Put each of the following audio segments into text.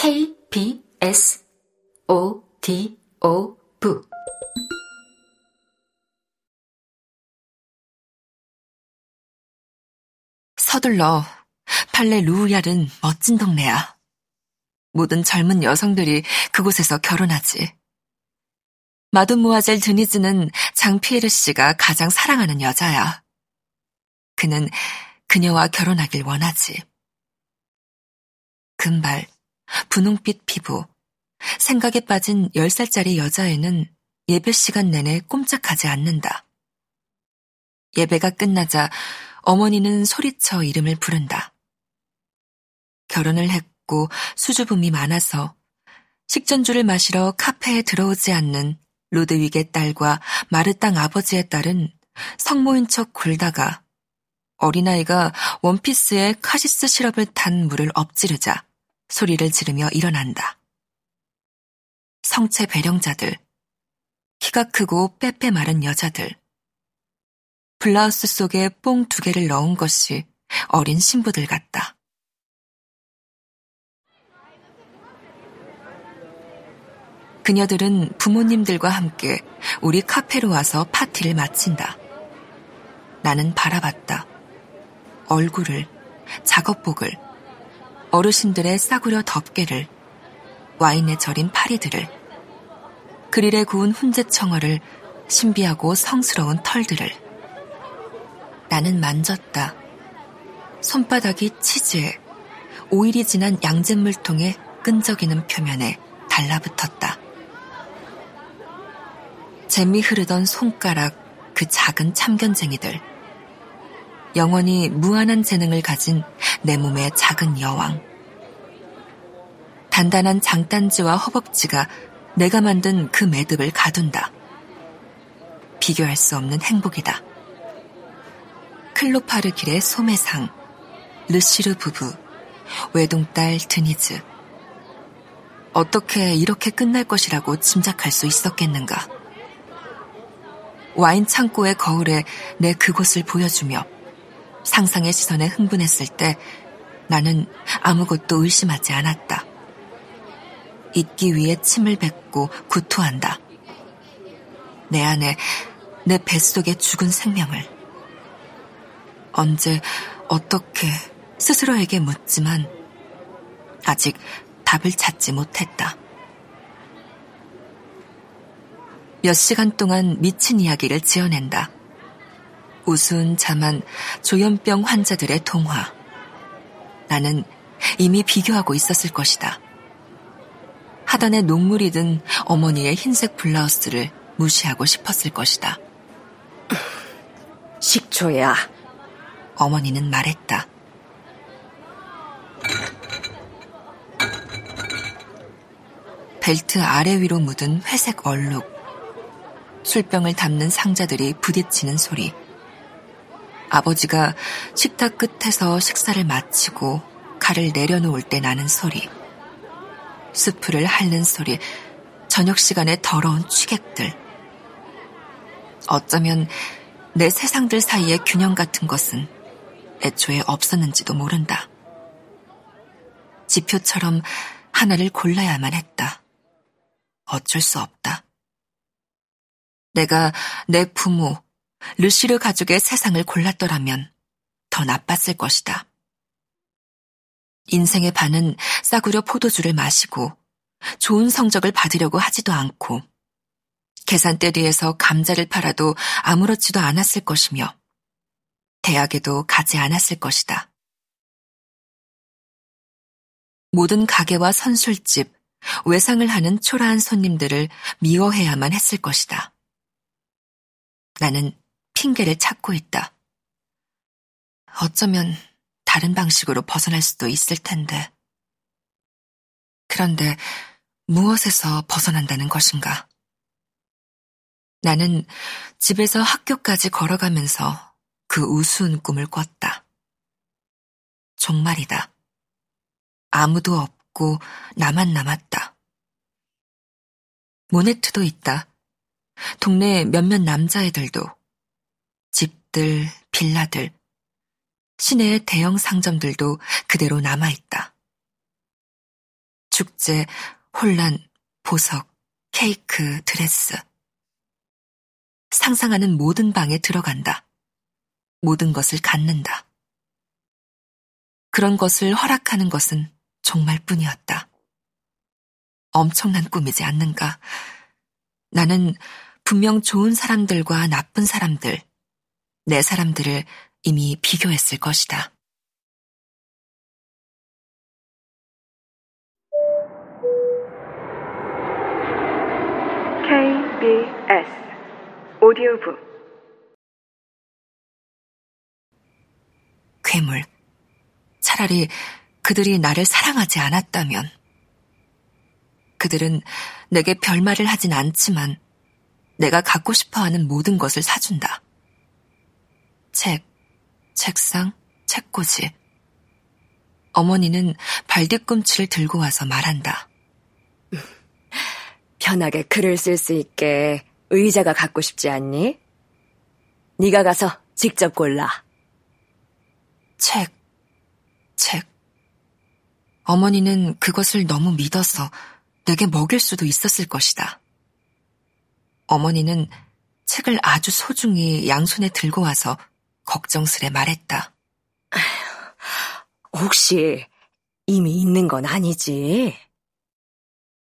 KBS ODO 부 서둘러. 팔레 루우얄은 멋진 동네야. 모든 젊은 여성들이 그곳에서 결혼하지. 마돈모아젤 드니즈는 장피에르 씨가 가장 사랑하는 여자야. 그는 그녀와 결혼하길 원하지. 금발, 분홍빛 피부, 생각에 빠진 10살짜리 여자애는 예배 시간 내내 꼼짝하지 않는다. 예배가 끝나자 어머니는 소리쳐 이름을 부른다. 결혼을 했고 수줍음이 많아서 식전주를 마시러 카페에 들어오지 않는 로드윅의 딸과 마르땅 아버지의 딸은 성모인 척 굴다가 어린아이가 원피스에 카시스 시럽을 탄 물을 엎지르자 소리를 지르며 일어난다. 성체 배령자들, 키가 크고 빼빼 마른 여자들, 블라우스 속에 뽕 두 개를 넣은 것이 어린 신부들 같다. 그녀들은 부모님들과 함께 우리 카페로 와서 파티를 마친다. 나는 바라봤다. 얼굴을, 작업복을, 어르신들의 싸구려 덮개를, 와인에 절인 파리들을, 그릴에 구운 훈제청어를, 신비하고 성스러운 털들을. 나는 만졌다. 손바닥이 치즈에, 오일이 진한 양잿물통에 끈적이는 표면에 달라붙었다. 재미 흐르던 손가락, 그 작은 참견쟁이들. 영원히 무한한 재능을 가진 내 몸의 작은 여왕. 단단한 장단지와 허벅지가 내가 만든 그 매듭을 가둔다. 비교할 수 없는 행복이다. 클로파르 길의 소매상, 르시르 부부, 외동딸 드니즈. 어떻게 이렇게 끝날 것이라고 짐작할 수 있었겠는가? 와인 창고의 거울에 내 그곳을 보여주며 상상의 시선에 흥분했을 때 나는 아무것도 의심하지 않았다. 잊기 위해 침을 뱉고 구토한다. 내 안에 내 뱃속에 죽은 생명을. 언제, 어떻게 스스로에게 묻지만 아직 답을 찾지 못했다. 몇 시간 동안 미친 이야기를 지어낸다. 우스운 자만 조현병 환자들의 동화. 나는 이미 비교하고 있었을 것이다. 하단에 녹물이 든 어머니의 흰색 블라우스를 무시하고 싶었을 것이다. 식초야. 어머니는 말했다. 벨트 아래 위로 묻은 회색 얼룩. 술병을 담는 상자들이 부딪히는 소리. 아버지가 식탁 끝에서 식사를 마치고 칼을 내려놓을 때 나는 소리. 스프를 핥는 소리. 저녁 시간에 더러운 취객들. 어쩌면 내 세상들 사이의 균형 같은 것은 애초에 없었는지도 모른다. 지표처럼 하나를 골라야만 했다. 어쩔 수 없다. 내가 내 부모, 르시르 가족의 세상을 골랐더라면 더 나빴을 것이다. 인생의 반은 싸구려 포도주를 마시고 좋은 성적을 받으려고 하지도 않고 계산대 뒤에서 감자를 팔아도 아무렇지도 않았을 것이며 대학에도 가지 않았을 것이다. 모든 가게와 선술집, 외상을 하는 초라한 손님들을 미워해야만 했을 것이다. 나는 핑계를 찾고 있다. 어쩌면 다른 방식으로 벗어날 수도 있을 텐데. 그런데 무엇에서 벗어난다는 것인가? 나는 집에서 학교까지 걸어가면서 그 우스운 꿈을 꿨다. 종말이다. 아무도 없고 나만 남았다. 모네트도 있다. 동네 몇몇 남자애들도 집들, 빌라들, 시내의 대형 상점들도 그대로 남아있다. 축제, 혼란, 보석, 케이크, 드레스. 상상하는 모든 방에 들어간다. 모든 것을 갖는다. 그런 것을 허락하는 것은 정말 뿐이었다. 엄청난 꿈이지 않는가. 나는 분명 좋은 사람들과 나쁜 사람들, 내 사람들을 이미 비교했을 것이다. KBS 오디오북 괴물. 차라리 그들이 나를 사랑하지 않았다면. 그들은 내게 별말을 하진 않지만 내가 갖고 싶어 하는 모든 것을 사준다. 책, 책상, 책꽂이. 어머니는 발뒤꿈치를 들고 와서 말한다. 편하게 글을 쓸 수 있게 의자가 갖고 싶지 않니? 네가 가서 직접 골라. 책, 책. 어머니는 그것을 너무 믿어서 내게 먹일 수도 있었을 것이다. 어머니는 책을 아주 소중히 양손에 들고 와서 걱정스레 말했다. 혹시 이미 있는 건 아니지?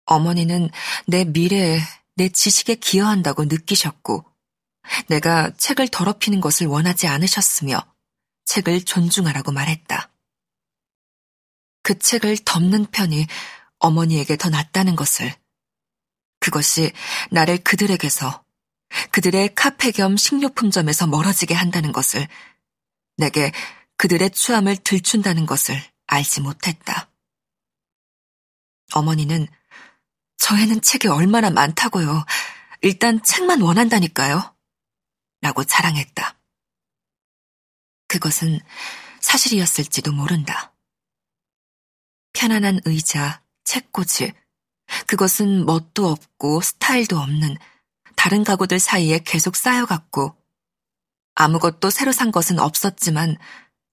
어머니는 내 미래에 내 지식에 기여한다고 느끼셨고, 내가 책을 더럽히는 것을 원하지 않으셨으며, 책을 존중하라고 말했다. 그 책을 덮는 편이 어머니에게 더 낫다는 것을, 그것이 나를 그들에게서, 그들의 카페 겸 식료품점에서 멀어지게 한다는 것을, 내게 그들의 추함을 들춘다는 것을 알지 못했다. 어머니는 저에는 책이 얼마나 많다고요. 일단 책만 원한다니까요. 라고 자랑했다. 그것은 사실이었을지도 모른다. 편안한 의자, 책꽂이, 그것은 멋도 없고 스타일도 없는 다른 가구들 사이에 계속 쌓여갔고, 아무것도 새로 산 것은 없었지만,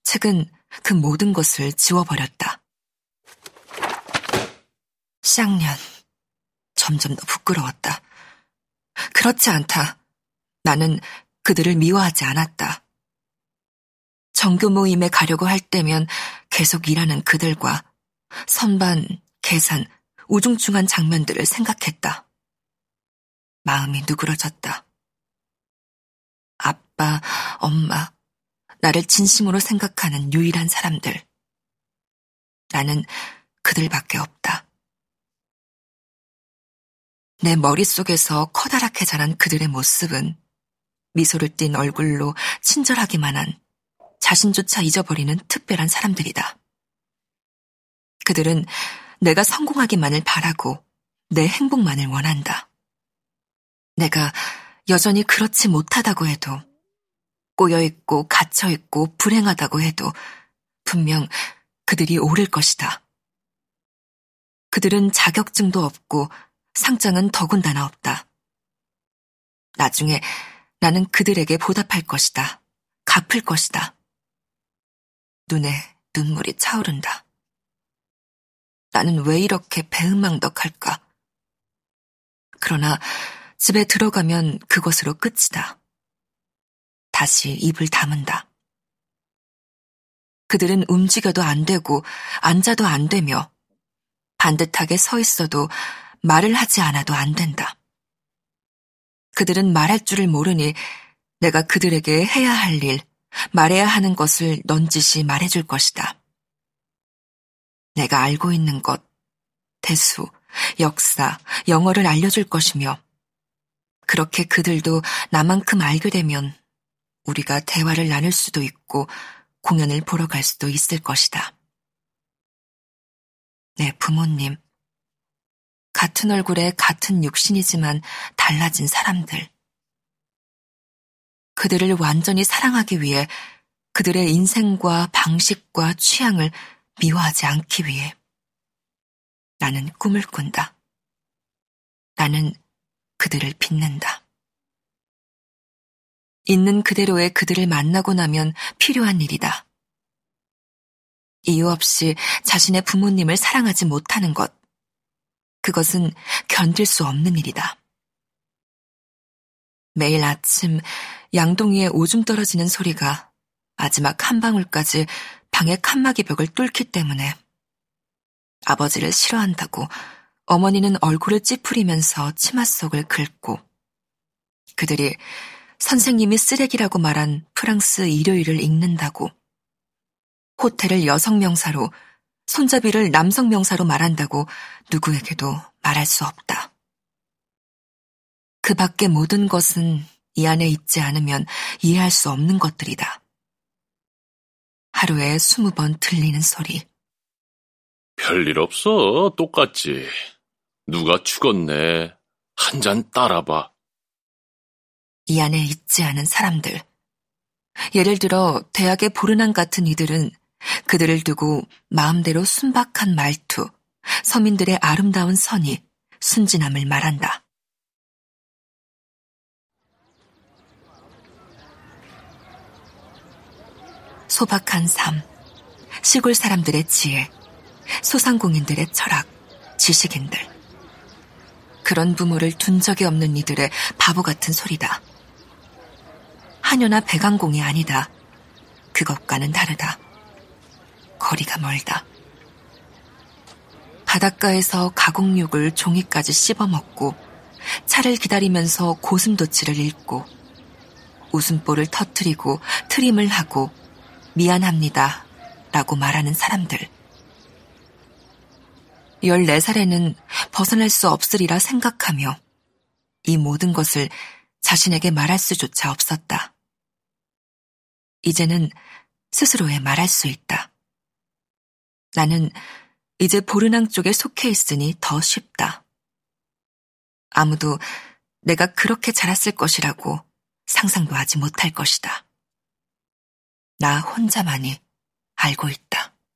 책은 그 모든 것을 지워버렸다. 쌍년. 점점 더 부끄러웠다. 그렇지 않다. 나는 그들을 미워하지 않았다. 정교 모임에 가려고 할 때면 계속 일하는 그들과 선반, 계산, 우중충한 장면들을 생각했다. 마음이 누그러졌다. 아빠, 엄마, 나를 진심으로 생각하는 유일한 사람들. 나는 그들밖에 없다. 내 머릿속에서 커다랗게 자란 그들의 모습은 미소를 띤 얼굴로 친절하기만 한 자신조차 잊어버리는 특별한 사람들이다. 그들은 내가 성공하기만을 바라고 내 행복만을 원한다. 내가 여전히 그렇지 못하다고 해도 꼬여있고 갇혀있고 불행하다고 해도 분명 그들이 오를 것이다. 그들은 자격증도 없고 상장은 더군다나 없다. 나중에 나는 그들에게 보답할 것이다. 갚을 것이다. 눈에 눈물이 차오른다. 나는 왜 이렇게 배은망덕할까? 그러나 집에 들어가면 그것으로 끝이다. 다시 입을 다문다. 그들은 움직여도 안 되고 앉아도 안 되며 반듯하게 서 있어도 말을 하지 않아도 안 된다. 그들은 말할 줄을 모르니 내가 그들에게 해야 할 일, 말해야 하는 것을 넌지시 말해줄 것이다. 내가 알고 있는 것, 대수, 역사, 영어를 알려줄 것이며, 그렇게 그들도 나만큼 알게 되면 우리가 대화를 나눌 수도 있고 공연을 보러 갈 수도 있을 것이다. 내 부모님, 같은 얼굴에 같은 육신이지만 달라진 사람들. 그들을 완전히 사랑하기 위해 그들의 인생과 방식과 취향을 미워하지 않기 위해 나는 꿈을 꾼다. 나는 그들을 빛낸다. 있는 그대로의 그들을 만나고 나면 필요한 일이다. 이유 없이 자신의 부모님을 사랑하지 못하는 것, 그것은 견딜 수 없는 일이다. 매일 아침 양동이에 오줌 떨어지는 소리가 마지막 한 방울까지 방의 칸막이 벽을 뚫기 때문에 아버지를 싫어한다고 어머니는 얼굴을 찌푸리면서 치마 속을 긁고 그들이 선생님이 쓰레기라고 말한 프랑스 일요일을 읽는다고 호텔을 여성 명사로 손잡이를 남성 명사로 말한다고 누구에게도 말할 수 없다. 그 밖의 모든 것은 이 안에 있지 않으면 이해할 수 없는 것들이다. 하루에 스무 번 들리는 소리. 별일 없어. 똑같지. 누가 죽었네. 한 잔 따라봐. 이 안에 있지 않은 사람들. 예를 들어 대학의 보르난 같은 이들은 그들을 두고 마음대로 순박한 말투, 서민들의 아름다운 선이 순진함을 말한다. 소박한 삶, 시골 사람들의 지혜, 소상공인들의 철학, 지식인들. 그런 부모를 둔 적이 없는 이들의 바보 같은 소리다. 한여나 백왕공이 아니다. 그것과는 다르다. 거리가 멀다. 바닷가에서 가공육을 종이까지 씹어먹고 차를 기다리면서 고슴도치를 읽고 웃음보를 터트리고 트림을 하고 미안합니다 라고 말하는 사람들. 14살에는 벗어날 수 없으리라 생각하며 이 모든 것을 자신에게 말할 수조차 없었다. 이제는 스스로에 말할 수 있다. 나는 이제 보르낭 쪽에 속해 있으니 더 쉽다. 아무도 내가 그렇게 자랐을 것이라고 상상도 하지 못할 것이다. 나 혼자만이 알고 있다.